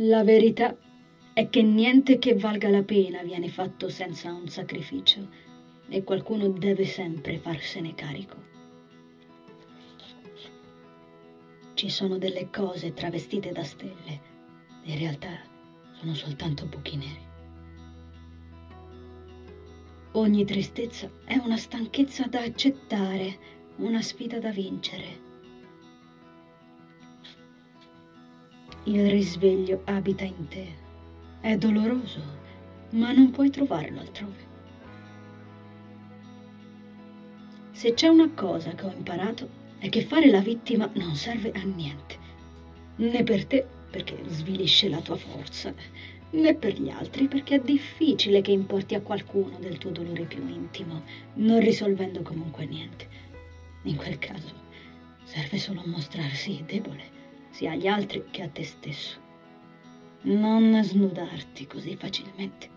La verità è che niente che valga la pena viene fatto senza un sacrificio e qualcuno deve sempre farsene carico. Ci sono delle cose travestite da stelle, in realtà sono soltanto buchi neri. Ogni tristezza è una stanchezza da accettare, una sfida da vincere. Il risveglio abita in te. È doloroso, ma non puoi trovarlo altrove. Se c'è una cosa che ho imparato è che fare la vittima non serve a niente. Né per te, perché svilisce la tua forza, né per gli altri, perché è difficile che importi a qualcuno del tuo dolore più intimo, non risolvendo comunque niente. In quel caso serve solo mostrarsi debole sia agli altri che a te stesso. Non snudarti così facilmente.